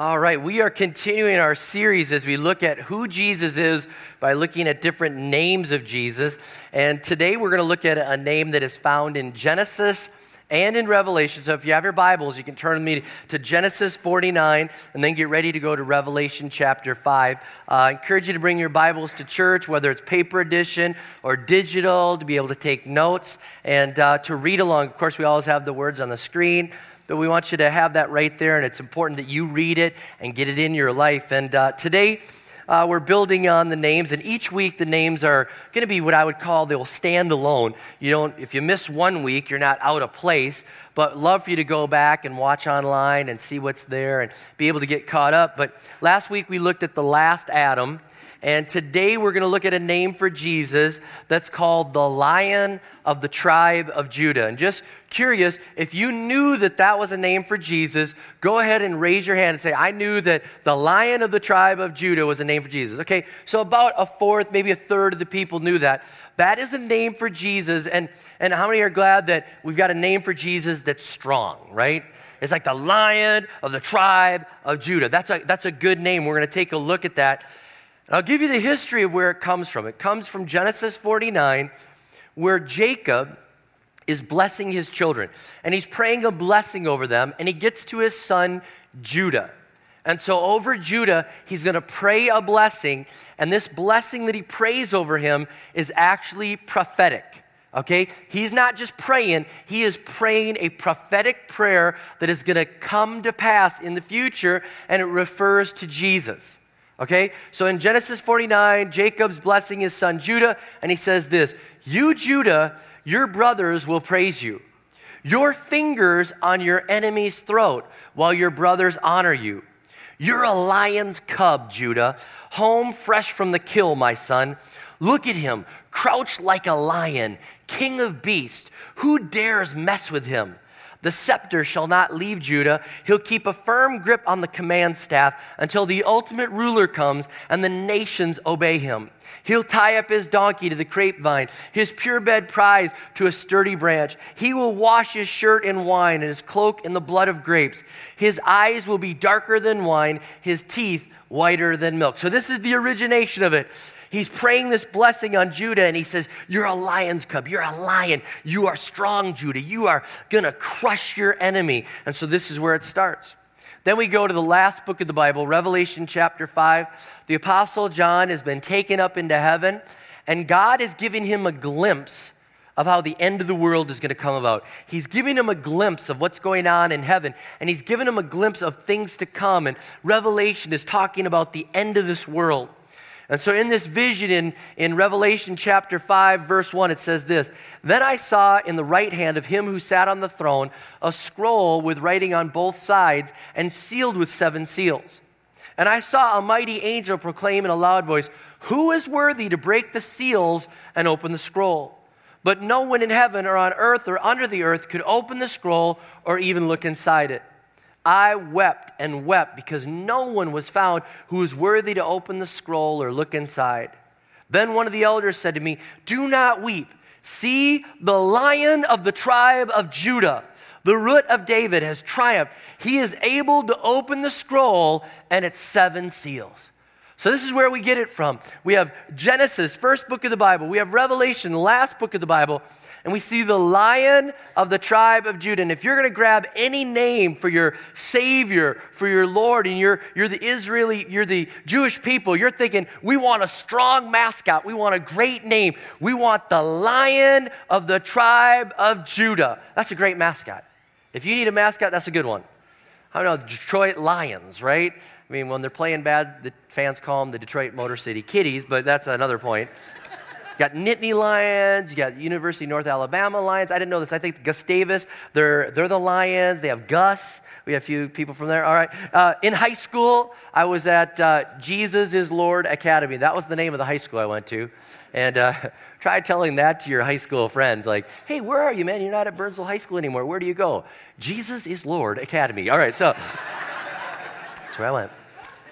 Right, we are continuing our series as we look at who Jesus is by looking at different names of Jesus. And today we're going to look at a name that is found in Genesis and in Revelation. So if you have your Bibles, you can turn me to Genesis 49 and then get ready to go to Revelation chapter 5. Uh, I encourage you to bring your Bibles to church, whether it's paper edition or digital, to be able to take notes and uh, to read along. Of course, we always have the words on the screen but we want you to have that right there, and it's important that you read it and get it in your life. And uh, today, uh, we're building on the names, and each week the names are going to be what I would call they will stand alone. You don't, if you miss one week, you're not out of place. But love for you to go back and watch online and see what's there and be able to get caught up. But last week we looked at the last Adam, and today we're going to look at a name for Jesus that's called the Lion of the Tribe of Judah. And just curious, if you knew that that was a name for Jesus, go ahead and raise your hand and say, I knew that the Lion of the Tribe of Judah was a name for Jesus. Okay, so about a fourth, maybe a third of the people knew that. That is a name for Jesus. And, and how many are glad that we've got a name for Jesus that's strong, right? It's like the lion of the tribe of Judah. That's a, that's a good name. We're going to take a look at that. I'll give you the history of where it comes from. It comes from Genesis 49, where Jacob is blessing his children. And he's praying a blessing over them, and he gets to his son Judah. And so over Judah, he's going to pray a blessing, and this blessing that he prays over him is actually prophetic. Okay? He's not just praying, he is praying a prophetic prayer that is going to come to pass in the future, and it refers to Jesus. Okay? So in Genesis 49, Jacob's blessing his son Judah, and he says this You, Judah, your brothers will praise you. Your fingers on your enemy's throat while your brothers honor you. You're a lion's cub, Judah, home fresh from the kill, my son. Look at him, crouched like a lion, king of beasts. Who dares mess with him? The scepter shall not leave Judah. He'll keep a firm grip on the command staff until the ultimate ruler comes and the nations obey him. He'll tie up his donkey to the grapevine, his purebred prize to a sturdy branch. He will wash his shirt in wine and his cloak in the blood of grapes. His eyes will be darker than wine, his teeth whiter than milk. So, this is the origination of it he's praying this blessing on Judah, and he says, You're a lion's cub. You're a lion. You are strong, Judah. You are going to crush your enemy. And so this is where it starts. Then we go to the last book of the Bible, Revelation chapter 5. The Apostle John has been taken up into heaven, and God is giving him a glimpse of how the end of the world is going to come about. He's giving him a glimpse of what's going on in heaven, and he's giving him a glimpse of things to come. And Revelation is talking about the end of this world. And so, in this vision in, in Revelation chapter 5, verse 1, it says this Then I saw in the right hand of him who sat on the throne a scroll with writing on both sides and sealed with seven seals. And I saw a mighty angel proclaim in a loud voice, Who is worthy to break the seals and open the scroll? But no one in heaven or on earth or under the earth could open the scroll or even look inside it. I wept and wept because no one was found who was worthy to open the scroll or look inside. Then one of the elders said to me, Do not weep. See, the lion of the tribe of Judah, the root of David, has triumphed. He is able to open the scroll and its seven seals. So, this is where we get it from. We have Genesis, first book of the Bible. We have Revelation, last book of the Bible. And we see the lion of the tribe of Judah. And if you're going to grab any name for your Savior, for your Lord, and you're, you're the Israeli, you're the Jewish people, you're thinking, we want a strong mascot. We want a great name. We want the lion of the tribe of Judah. That's a great mascot. If you need a mascot, that's a good one. I don't know, the Detroit Lions, right? I mean, when they're playing bad, the fans call them the Detroit Motor City Kitties, but that's another point. You got Nittany Lions, you got University of North Alabama Lions. I didn't know this. I think Gustavus, they're, they're the Lions. They have Gus. We have a few people from there. All right. Uh, in high school, I was at uh, Jesus is Lord Academy. That was the name of the high school I went to. And uh, try telling that to your high school friends, like, hey, where are you, man? You're not at Burnsville High School anymore. Where do you go? Jesus is Lord Academy. All right, so that's where I went.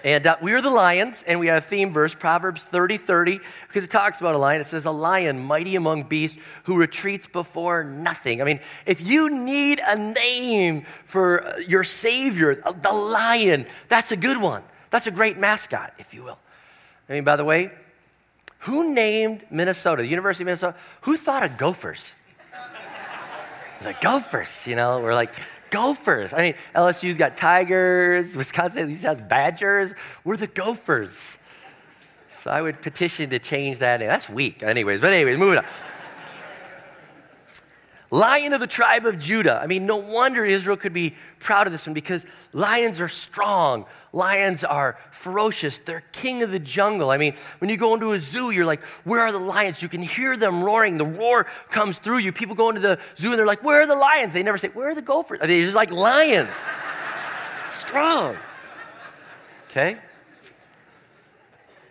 And uh, we are the lions, and we have a theme verse, Proverbs 30 30, because it talks about a lion. It says, A lion mighty among beasts who retreats before nothing. I mean, if you need a name for uh, your Savior, uh, the lion, that's a good one. That's a great mascot, if you will. I mean, by the way, who named Minnesota, the University of Minnesota? Who thought of gophers? the gophers, you know, we're like, Gophers. I mean, LSU's got Tigers, Wisconsin has Badgers. We're the Gophers. So I would petition to change that. That's weak, anyways. But, anyways, moving on. Lion of the tribe of Judah. I mean, no wonder Israel could be proud of this one because lions are strong. Lions are ferocious. They're king of the jungle. I mean, when you go into a zoo, you're like, where are the lions? You can hear them roaring. The roar comes through you. People go into the zoo and they're like, where are the lions? They never say, where are the gophers? They're just like lions. strong. Okay?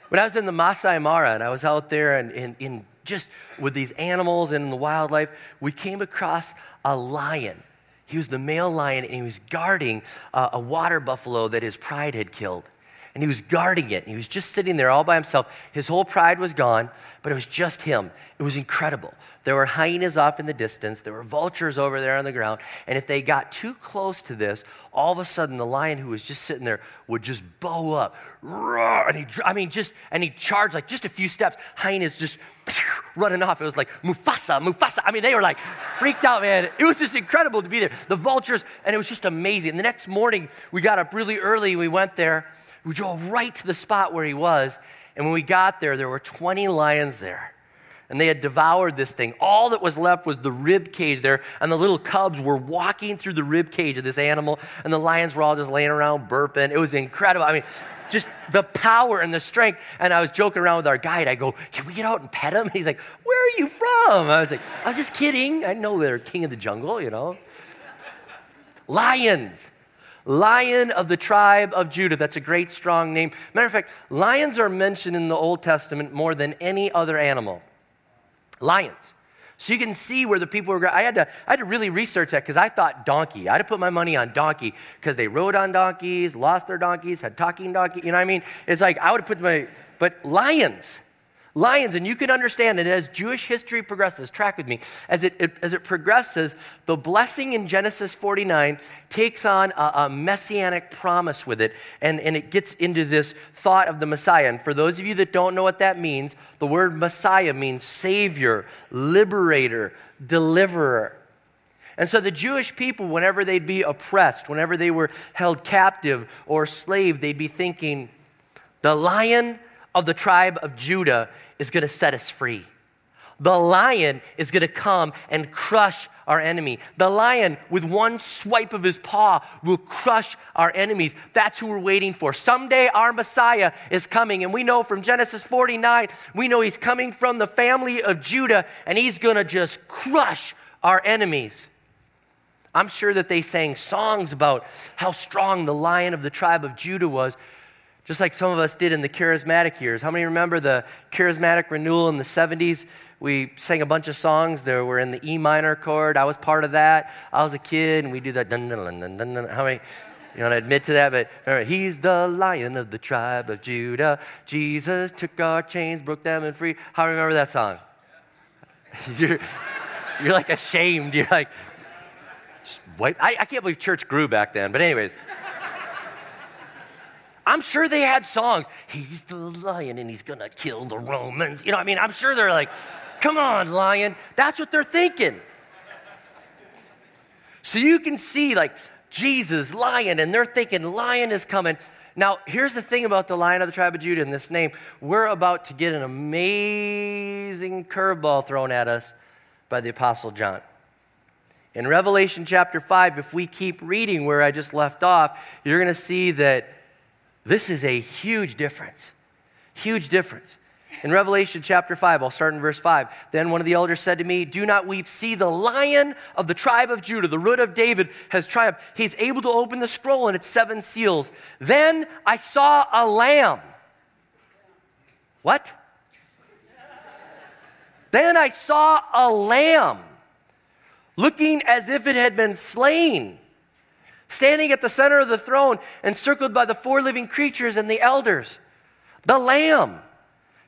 When I was in the Masai Mara and I was out there and in, in just with these animals and the wildlife, we came across a lion. He was the male lion and he was guarding uh, a water buffalo that his pride had killed. And he was guarding it. He was just sitting there all by himself. His whole pride was gone, but it was just him. It was incredible. There were hyenas off in the distance. There were vultures over there on the ground. And if they got too close to this, all of a sudden the lion who was just sitting there would just bow up. Roar, and he, I mean, just, and he charged like just a few steps. Hyenas just running off. It was like, Mufasa, Mufasa. I mean, they were like freaked out, man. It was just incredible to be there. The vultures, and it was just amazing. And the next morning, we got up really early. We went there. We drove right to the spot where he was. And when we got there, there were 20 lions there. And they had devoured this thing. All that was left was the rib cage there, and the little cubs were walking through the rib cage of this animal, and the lions were all just laying around burping. It was incredible. I mean, just the power and the strength. And I was joking around with our guide. I go, Can we get out and pet him? And he's like, Where are you from? I was like, I was just kidding. I know they're king of the jungle, you know. Lions. Lion of the tribe of Judah. That's a great, strong name. Matter of fact, lions are mentioned in the Old Testament more than any other animal. Lions. So you can see where the people were. I had to, I had to really research that because I thought donkey. I had to put my money on donkey because they rode on donkeys, lost their donkeys, had talking donkey. You know what I mean? It's like I would have put my, but lions lions. And you can understand that as Jewish history progresses, track with me, as it, it as it progresses, the blessing in Genesis 49 takes on a, a, messianic promise with it, and, and it gets into this thought of the Messiah. And for those of you that don't know what that means, the word Messiah means Savior, Liberator, Deliverer. And so the Jewish people, whenever they'd be oppressed, whenever they were held captive or slave, they'd be thinking, the lion of the tribe of Judah is going to set us free. The lion is going to come and crush our enemy. The lion, with one swipe of his paw, will crush our enemies. That's who we're waiting for. Someday our Messiah is coming, and we know from Genesis 49, we know he's coming from the family of Judah, and he's going to just crush our enemies. I'm sure that they sang songs about how strong the lion of the tribe of Judah was just like some of us did in the charismatic years. How many remember the charismatic renewal in the 70s? We sang a bunch of songs. There were in the E minor chord. I was part of that. I was a kid, and we do that. Dun, dun, dun, dun, dun. How many? You want to admit to that, but remember, he's the lion of the tribe of Judah. Jesus took our chains, broke them, and free. How you remember that song? you're, you're like ashamed. You're like, just. I, I can't believe church grew back then. But anyways. I'm sure they had songs. He's the lion and he's to kill the Romans. You know, I mean, I'm sure they're like, come on, lion. That's what they're thinking. So you can see, like, Jesus, lion, and they're thinking, lion is coming. Now, here's the thing about the lion of the tribe of Judah in this name. We're about to get an amazing curveball thrown at us by the Apostle John. In Revelation chapter 5, if we keep reading where I just left off, you're going to see that this is a huge difference. Huge difference. In Revelation chapter 5, I'll start in verse 5. Then one of the elders said to me, Do not weep. See, the lion of the tribe of Judah, the root of David, has triumphed. He's able to open the scroll and its seven seals. Then I saw a lamb. What? then I saw a lamb looking as if it had been slain, standing at the center of the throne, encircled by the four living creatures and the elders. The lamb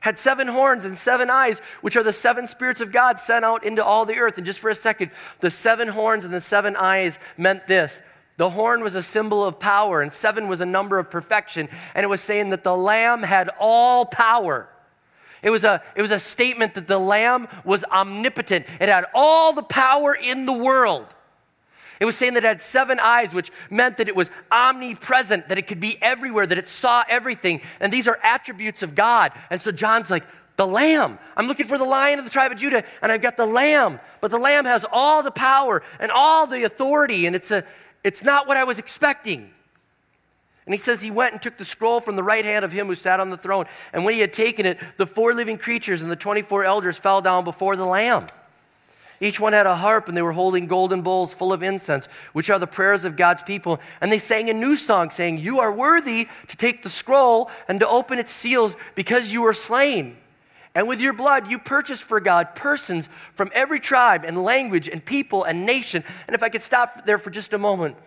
had seven horns and seven eyes, which are the seven spirits of God sent out into all the earth. And just for a second, the seven horns and the seven eyes meant this. The horn was a symbol of power, and seven was a number of perfection. And it was saying that the Lamb had all power. It was, a, it was a statement that the Lamb was omnipotent, it had all the power in the world. It was saying that it had seven eyes, which meant that it was omnipresent, that it could be everywhere, that it saw everything. And these are attributes of God. And so John's like, the lamb. I'm looking for the lion of the tribe of Judah, and I've got the lamb. But the lamb has all the power and all the authority, and it's, a, it's not what I was expecting. And he says he went and took the scroll from the right hand of him who sat on the throne. And when he had taken it, the four living creatures and the 24 elders fell down before the lamb. Each one had a harp, and they were holding golden bowls full of incense, which are the prayers of God's people. And they sang a new song, saying, You are worthy to take the scroll and to open its seals because you were slain. And with your blood, you purchased for God persons from every tribe and language and people and nation. And if I could stop there for just a moment,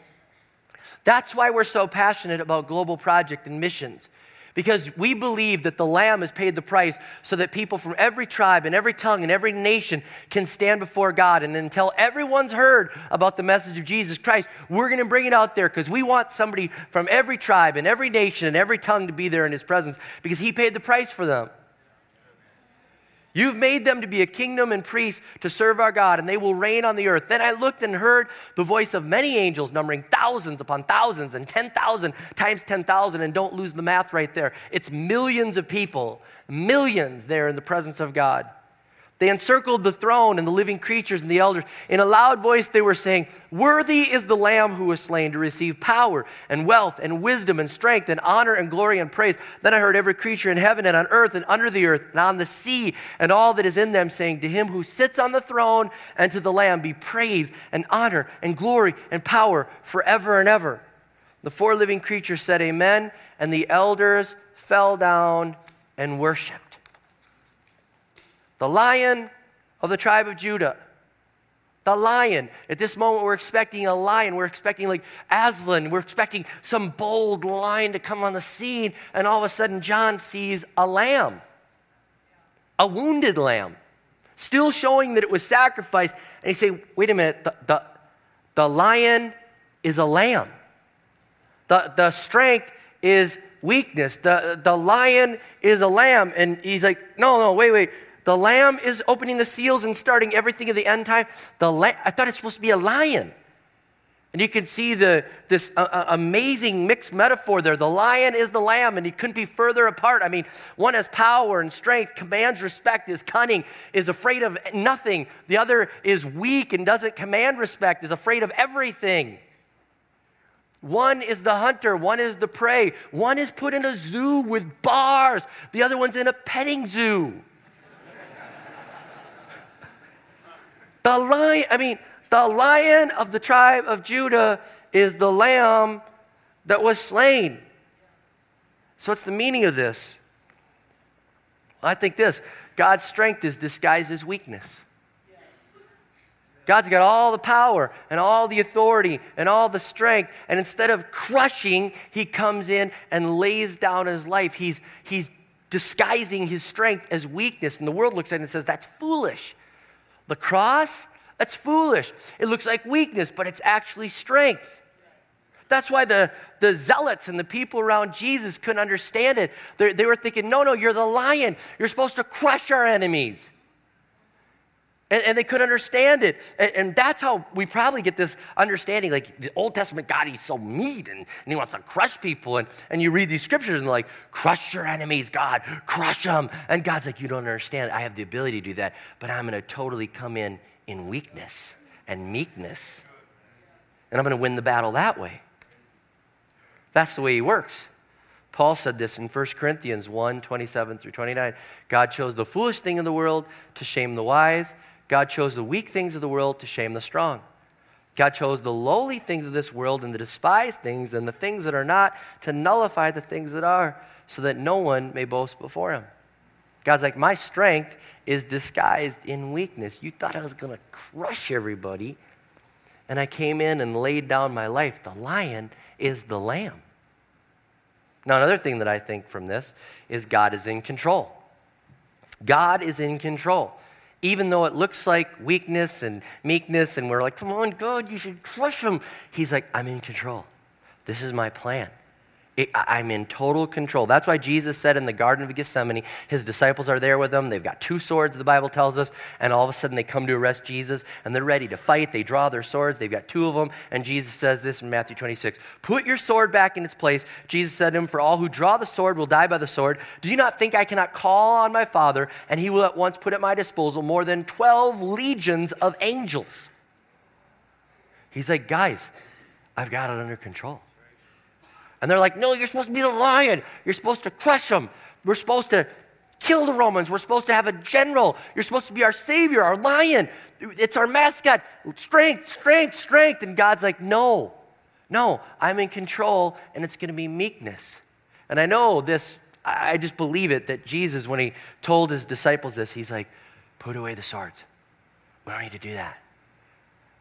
that's why we're so passionate about Global Project and missions because we believe that the Lamb has paid the price so that people from every tribe and every tongue and every nation can stand before God. And until everyone's heard about the message of Jesus Christ, we're going to bring it out there because we want somebody from every tribe and every nation and every tongue to be there in His presence because He paid the price for them. You've made them to be a kingdom and priests to serve our God, and they will reign on the earth. Then I looked and heard the voice of many angels, numbering thousands upon thousands and 10,000 times 10,000. And don't lose the math right there. It's millions of people, millions there in the presence of God. They encircled the throne and the living creatures and the elders. In a loud voice, they were saying, Worthy is the Lamb who was slain to receive power and wealth and wisdom and strength and honor and glory and praise. Then I heard every creature in heaven and on earth and under the earth and on the sea and all that is in them saying, To him who sits on the throne and to the Lamb be praise and honor and glory and power forever and ever. The four living creatures said, Amen. And the elders fell down and worshiped the lion of the tribe of Judah. The lion. At this moment, we're expecting a lion. We're expecting like Aslan. We're expecting some bold lion to come on the scene. And all of a sudden, John sees a lamb, a wounded lamb, still showing that it was sacrificed. And he say, wait a minute, the, the, the lion is a lamb. The, the strength is weakness. The, the lion is a lamb. And he's like, no, no, wait, wait. The lamb is opening the seals and starting everything at the end time. The I thought it's supposed to be a lion. And you can see the, this uh, uh, amazing mixed metaphor there. The lion is the lamb, and he couldn't be further apart. I mean, one has power and strength, commands respect, is cunning, is afraid of nothing. The other is weak and doesn't command respect, is afraid of everything. One is the hunter, one is the prey. One is put in a zoo with bars, the other one's in a petting zoo. The lion, I mean, the lion of the tribe of Judah is the lamb that was slain. So, what's the meaning of this? Well, I think this God's strength is disguised as weakness. God's got all the power and all the authority and all the strength. And instead of crushing, he comes in and lays down his life. He's, he's disguising his strength as weakness. And the world looks at it and says, that's foolish. The cross, that's foolish. It looks like weakness, but it's actually strength. That's why the, the zealots and the people around Jesus couldn't understand it. They're, they were thinking, no, no, you're the lion. You're supposed to crush our enemies. And, and they couldn't understand it. And, and, that's how we probably get this understanding. Like the Old Testament God, he's so mean and, and he wants to crush people. And, and you read these scriptures and like, crush your enemies, God, crush them. And God's like, you don't understand. I have the ability to do that, but I'm going to totally come in in weakness and meekness. And I'm going to win the battle that way. That's the way he works. Paul said this in 1 Corinthians 1 27 through 29. God chose the foolish thing in the world to shame the wise. God chose the weak things of the world to shame the strong. God chose the lowly things of this world and the despised things and the things that are not to nullify the things that are, so that no one may boast before him. God's like, My strength is disguised in weakness. You thought I was going to crush everybody. And I came in and laid down my life. The lion is the lamb. Now, another thing that I think from this is God is in control. God is in control. Even though it looks like weakness and meekness, and we're like, come on, God, you should crush him. He's like, I'm in control. This is my plan. It, I'm in total control. That's why Jesus said in the Garden of Gethsemane, his disciples are there with him. They've got two swords, the Bible tells us, and all of a sudden they come to arrest Jesus and they're ready to fight. They draw their swords. They've got two of them, and Jesus says this in Matthew 26 Put your sword back in its place. Jesus said to him, For all who draw the sword will die by the sword. Do you not think I cannot call on my Father, and he will at once put at my disposal more than 12 legions of angels? He's like, Guys, I've got it under control. And they're like, no, you're supposed to be the lion. You're supposed to crush them. We're supposed to kill the Romans. We're supposed to have a general. You're supposed to be our savior, our lion. It's our mascot. Strength, strength, strength. And God's like, no, no, I'm in control, and it's going to be meekness. And I know this, I just believe it that Jesus, when he told his disciples this, he's like, put away the swords. We don't need to do that.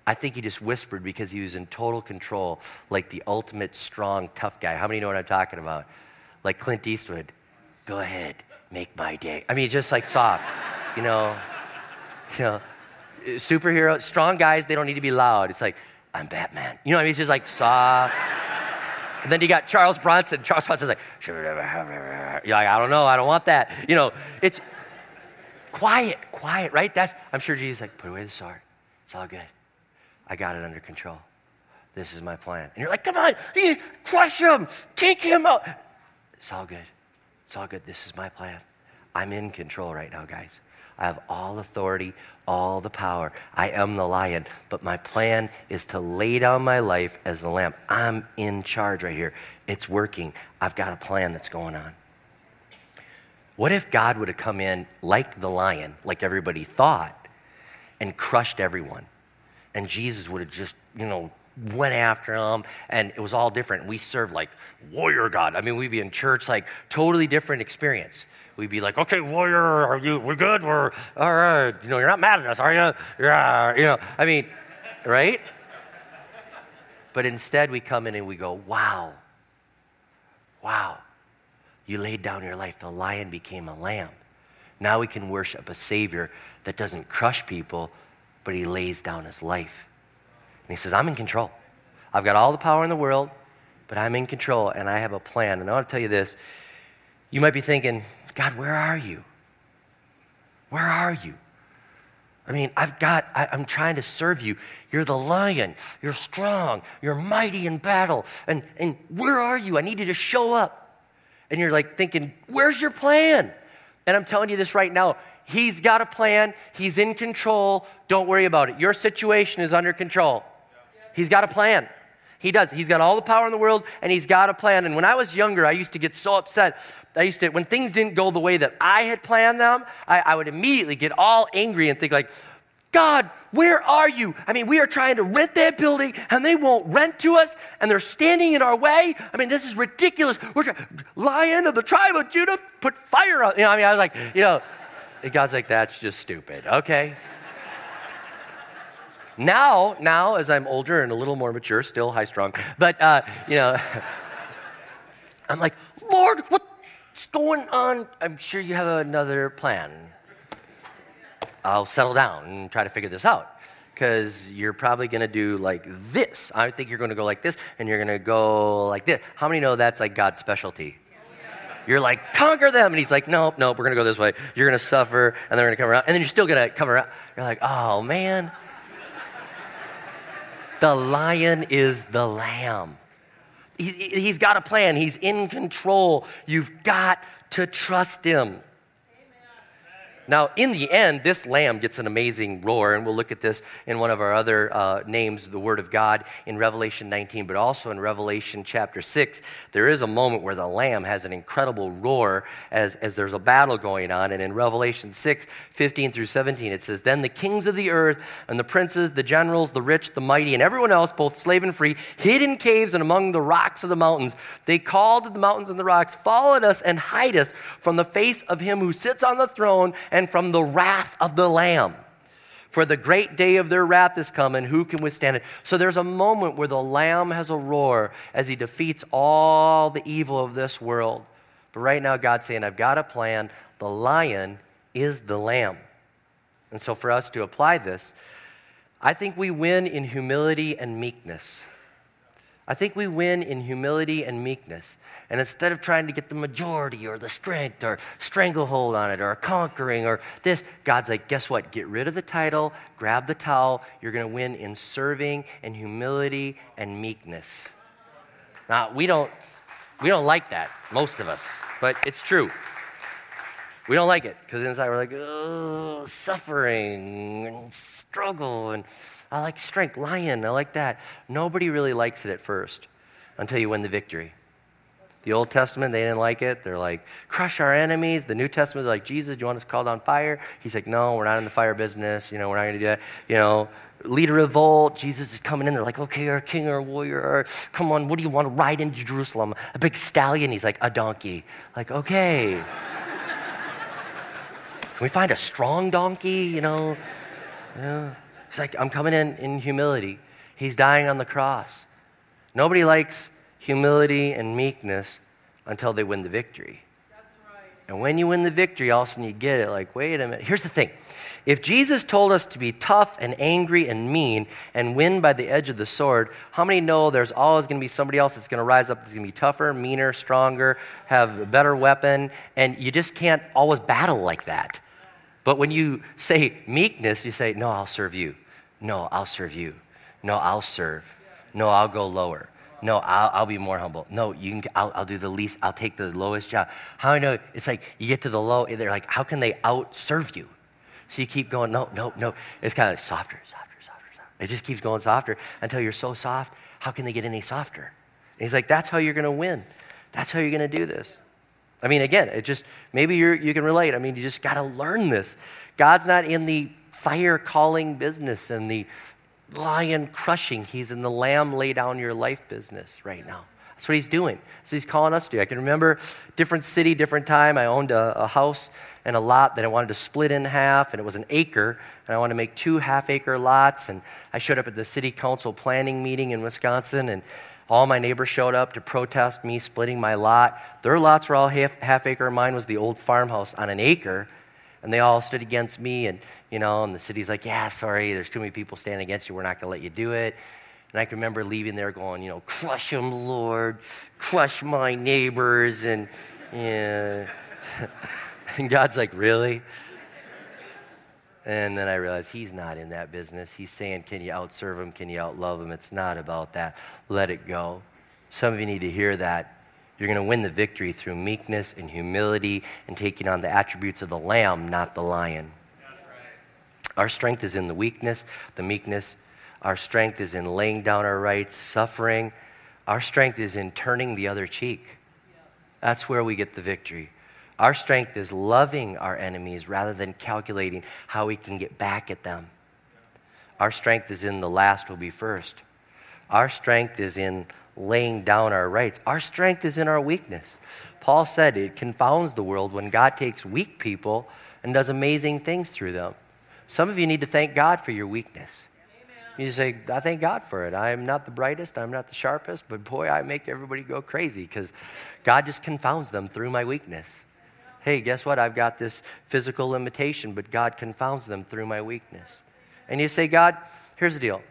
I think he just whispered because he was in total control, like the ultimate strong, tough guy. How many know what I'm talking about? Like Clint Eastwood. Go ahead, make my day. I mean, just like soft, you know. You know, superhero, strong guys, they don't need to be loud. It's like, I'm Batman. You know what I mean? It's just like soft. And then you got Charles Bronson. Charles Bronson's like, you're like, I don't know, I don't want that. You know, it's quiet, quiet, right? That's I'm sure Jesus like, put away the sword. It's all good. I got it under control. This is my plan. And you're like, come on, crush him, take him out. It's all good. It's all good. This is my plan. I'm in control right now, guys. I have all authority, all the power. I am the lion, but my plan is to lay down my life as the lamb. I'm in charge right here. It's working. I've got a plan that's going on. What if God would have come in like the lion, like everybody thought, and crushed everyone? And Jesus would have just, you know, went after him and it was all different. We served like warrior God. I mean, we'd be in church like totally different experience. We'd be like, okay, warrior, are you, we're good, we're, all right, you know, you're not mad at us, are you? Yeah, you know, I mean, right? But instead we come in and we go, wow, wow, you laid down your life. The lion became a lamb. Now we can worship a Savior that doesn't crush people, but he lays down his life. And he says, I'm in control. I've got all the power in the world, but I'm in control and I have a plan. And I want to tell you this. You might be thinking, God, where are you? Where are you? I mean, I've got, I, am trying to serve you. You're the lion. You're strong. You're mighty in battle. And, and where are you? I need you to show up. And you're like thinking, where's your plan? And I'm telling you this right now He's got a plan. He's in control. Don't worry about it. Your situation is under control. He's got a plan. He does. He's got all the power in the world and he's got a plan. And when I was younger, I used to get so upset. I used to, when things didn't go the way that I had planned them, I, I would immediately get all angry and think, like, God, where are you? I mean, we are trying to rent that building and they won't rent to us and they're standing in our way. I mean, this is ridiculous. We're trying, Lion of the tribe of Judah, put fire on. You know, I mean, I was like, you know, God's like, that's just stupid. Okay. now, now, as I'm older and a little more mature, still high strung, but, uh, you know, I'm like, Lord, what's going on? I'm sure you have another plan. I'll settle down and try to figure this out. because you're probably going to do like this. I think you're going to go like this, and you're going to go like this. How many know that's like God's specialty? You're like, conquer them. And he's like, nope, nope, we're going to go this way. You're going to suffer, and they're going to come around. And then you're still going to come around. You're like, oh, man. the lion is the lamb. He, he's got a plan, he's in control. You've got to trust him. Now, in the end, this lamb gets an amazing roar, and we'll look at this in one of our other uh, names, the Word of God, in Revelation 19, but also in Revelation chapter 6. There is a moment where the lamb has an incredible roar as, as there's a battle going on. And in Revelation 6, 15 through 17, it says, Then the kings of the earth, and the princes, the generals, the rich, the mighty, and everyone else, both slave and free, hid in caves and among the rocks of the mountains. They called to the mountains and the rocks, Fall us and hide us from the face of him who sits on the throne and from the wrath of the Lamb. For the great day of their wrath is coming. Who can withstand it? So there's a moment where the Lamb has a roar as he defeats all the evil of this world. But right now, God's saying, I've got a plan. The lion is the Lamb. And so for us to apply this, I think we win in humility and meekness. I think we win in humility and meekness. And instead of trying to get the majority or the strength or stranglehold on it or conquering or this, God's like, guess what? Get rid of the title, grab the towel. You're going to win in serving and humility and meekness. Now, we don't, we don't like that, most of us, but it's true. We don't like it because inside we're like, oh, suffering and struggle. And I like strength, lion, I like that. Nobody really likes it at first until you win the victory. The Old Testament, they didn't like it. They're like, crush our enemies. The New Testament, they're like, Jesus, do you want us called on fire? He's like, no, we're not in the fire business. You know, we're not going to do that. You know, lead a revolt. Jesus is coming in. They're like, okay, our king, our warrior, come on, what do you want to ride into Jerusalem? A big stallion. He's like, a donkey. Like, okay. Can we find a strong donkey? You know? Yeah. He's like, I'm coming in in humility. He's dying on the cross. Nobody likes humility, and meekness until they win the victory. Right. And when you win the victory, all of a sudden you get it like, wait a minute. Here's the thing if Jesus told us to be tough and angry and mean and win by the edge of the sword, how many know there's always going to be somebody else that's going to rise up that's going to be tougher, meaner, stronger, have a better weapon, and you just can't always battle like that. But when you say meekness, you say, No, I'll serve you. No, I'll serve you. No, I'll serve. No, I'll go lower. No, I'll, I'll be more humble. No, you can, I'll, I'll do the least. I'll take the lowest job. How I know? It's like you get to the low, they're like, how can they outserve you? So you keep going, no, no, no. It's kind of like softer, softer, softer, softer. It just keeps going softer until you're so soft. How can they get any softer? And he's like, that's how you're going to win. That's how you're going to do this. I mean, again, it just, maybe you you can relate. I mean, you just got to learn this. God's not in the fire calling business and the lion crushing. He's in the lamb lay down your life business right now. That's what he's doing. So he's calling us to. Do. I can remember different city, different time. I owned a, a, house and a lot that I wanted to split in half, and it was an acre, and I wanted to make two half acre lots. And I showed up at the city council planning meeting in Wisconsin, and all my neighbors showed up to protest me splitting my lot. Their lots were all half, half acre. Mine was the old farmhouse on an acre and they all stood against me and you know and the city's like yeah sorry there's too many people standing against you we're not going to let you do it and i can remember leaving there going you know crush them lord crush my neighbors and yeah and god's like really and then I realized he's not in that business. He's saying, Can you outserve him? Can you outlove him? It's not about that. Let it go. Some of you need to hear that you're going to win the victory through meekness and humility and taking on the attributes of the lamb, not the lion. Our strength is in the weakness, the meekness. Our strength is in laying down our rights, suffering. Our strength is in turning the other cheek. That's where we get the victory. Our strength is loving our enemies rather than calculating how we can get back at them. Our strength is in the last will be first. Our strength is in laying down our rights. Our strength is in our weakness. Paul said it confounds the world when God takes weak people and does amazing things through them. Some of you need to thank God for your weakness. You say, I thank God for it. I am not the brightest, I'm not the sharpest, but boy, I make everybody go crazy because God just confounds them through my weakness. Hey, guess what? I've got this physical limitation, but God confounds them through my weakness. And you say, God, here's the deal.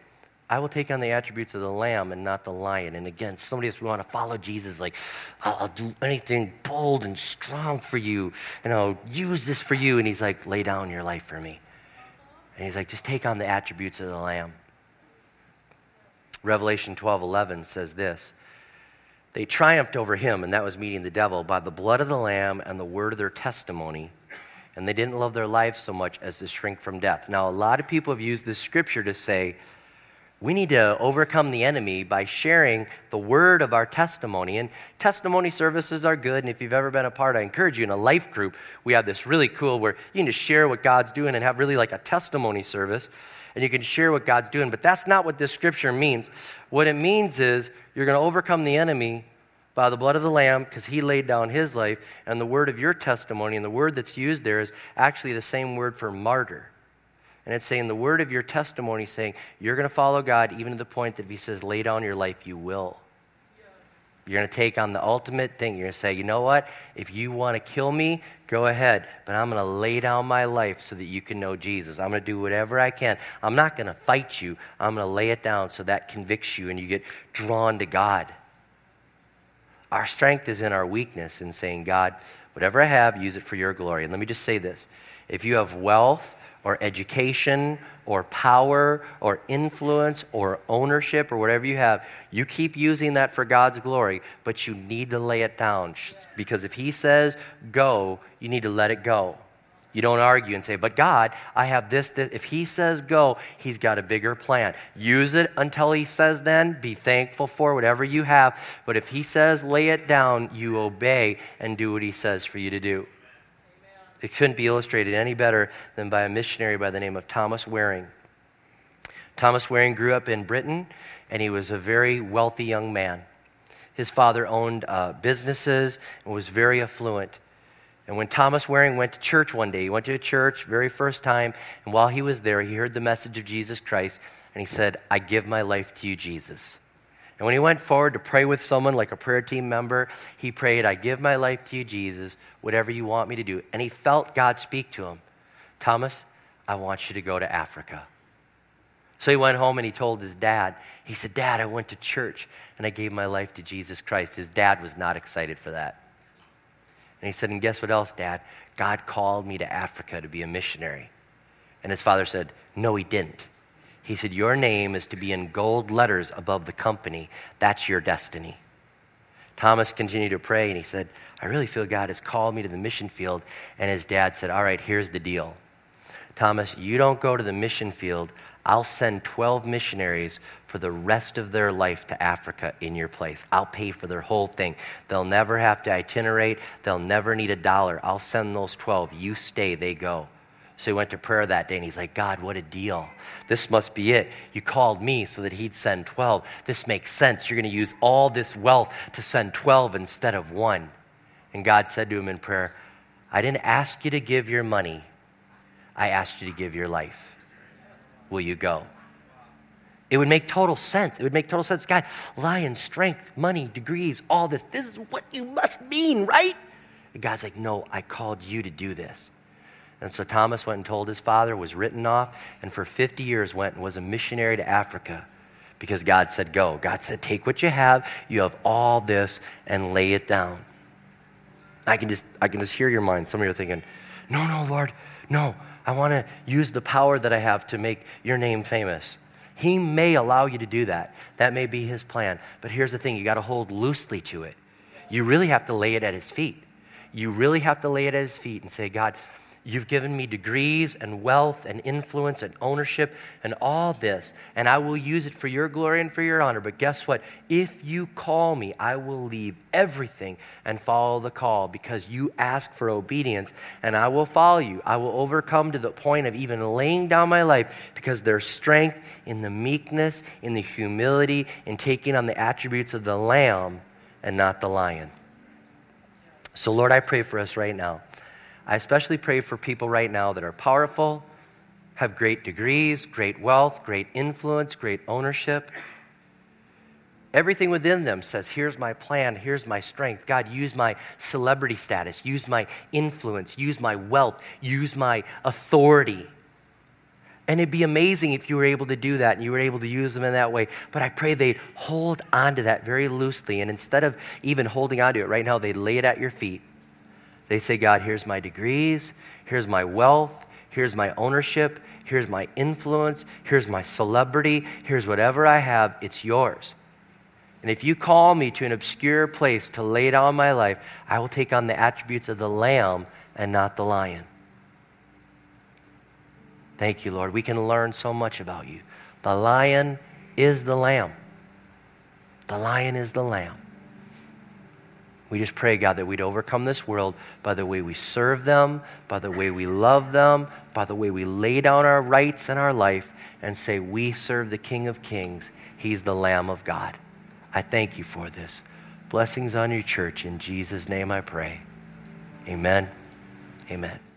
I will take on the attributes of the lamb and not the lion. And again, somebody we want to follow Jesus, like, I'll, I'll, do anything bold and strong for you, and I'll use this for you. And he's like, lay down your life for me. And he's like, just take on the attributes of the lamb. Revelation 12 11 says this They triumphed over him, and that was meeting the devil, by the blood of the lamb and the word of their testimony. And they didn't love their life so much as to shrink from death. Now, a lot of people have used this scripture to say, we need to overcome the enemy by sharing the word of our testimony. And testimony services are good. And if you've ever been a part, I encourage you in a life group, we have this really cool where you can just share what God's doing and have really like a testimony service. And you can share what God's doing. But that's not what this scripture means. What it means is you're going to overcome the enemy by the blood of the Lamb because he laid down his life. And the word of your testimony, and the word that's used there is actually the same word for martyr. And it's saying the word of your testimony, saying you're going to follow God even to the point that if He says, lay down your life, you will. You're going to take on the ultimate thing. You're going to say, you know what? If you want to kill me, go ahead. But I'm going to lay down my life so that you can know Jesus. I'm going to do whatever I can. I'm not going to fight you. I'm going to lay it down so that convicts you and you get drawn to God. Our strength is in our weakness in saying, God, whatever I have, use it for your glory. And let me just say this if you have wealth, or education or power or influence or ownership or whatever you have, you keep using that for God's glory, but you need to lay it down. Because if He says go, you need to let it go. You don't argue and say, but God, I have this, this. If He says go, He's got a bigger plan. Use it until He says then. Be thankful for whatever you have. But if He says lay it down, you obey and do what He says for you to do. It couldn't be illustrated any better than by a missionary by the name of Thomas Waring. Thomas Waring grew up in Britain, and he was a very wealthy young man. His father owned uh, businesses and was very affluent. And when Thomas Waring went to church one day, he went to a church, very first time, and while he was there, he heard the message of Jesus Christ, and he said, I give my life to you, Jesus. And when he went forward to pray with someone like a prayer team member, he prayed, I give my life to you, Jesus, whatever you want me to do. And he felt God speak to him Thomas, I want you to go to Africa. So he went home and he told his dad, he said, Dad, I went to church and I gave my life to Jesus Christ. His dad was not excited for that. And he said, And guess what else, Dad? God called me to Africa to be a missionary. And his father said, No, he didn't. He said, Your name is to be in gold letters above the company. That's your destiny. Thomas continued to pray and he said, I really feel God has called me to the mission field. And his dad said, All right, here's the deal. Thomas, you don't go to the mission field. I'll send 12 missionaries for the rest of their life to Africa in your place. I'll pay for their whole thing. They'll never have to itinerate, they'll never need a dollar. I'll send those 12. You stay, they go. So he went to prayer that day and he's like, God, what a deal. This must be it. You called me so that he'd send 12. This makes sense. You're going to use all this wealth to send 12 instead of one. And God said to him in prayer, I didn't ask you to give your money, I asked you to give your life. Will you go? It would make total sense. It would make total sense. God, lion, strength, money, degrees, all this. This is what you must mean, right? And God's like, No, I called you to do this. And so Thomas went and told his father, was written off, and for 50 years went and was a missionary to Africa because God said, Go. God said, Take what you have, you have all this, and lay it down. I can just, I can just hear your mind. Some of you are thinking, No, no, Lord, no. I want to use the power that I have to make your name famous. He may allow you to do that. That may be his plan. But here's the thing you got to hold loosely to it. You really have to lay it at his feet. You really have to lay it at his feet and say, God, You've given me degrees and wealth and influence and ownership and all this, and I will use it for your glory and for your honor. But guess what? If you call me, I will leave everything and follow the call because you ask for obedience, and I will follow you. I will overcome to the point of even laying down my life because there's strength in the meekness, in the humility, in taking on the attributes of the lamb and not the lion. So, Lord, I pray for us right now. I especially pray for people right now that are powerful, have great degrees, great wealth, great influence, great ownership. Everything within them says, Here's my plan, here's my strength. God, use my celebrity status, use my influence, use my wealth, use my authority. And it'd be amazing if you were able to do that and you were able to use them in that way. But I pray they'd hold on to that very loosely. And instead of even holding on to it right now, they lay it at your feet. They say, God, here's my degrees, here's my wealth, here's my ownership, here's my influence, here's my celebrity, here's whatever I have, it's yours. And if you call me to an obscure place to lay down my life, I will take on the attributes of the lamb and not the lion. Thank you, Lord. We can learn so much about you. The lion is the lamb. The lion is the lamb. We just pray, God, that we'd overcome this world by the way we serve them, by the way we love them, by the way we lay down our rights and our life and say, We serve the King of Kings. He's the Lamb of God. I thank you for this. Blessings on your church. In Jesus' name I pray. Amen. Amen.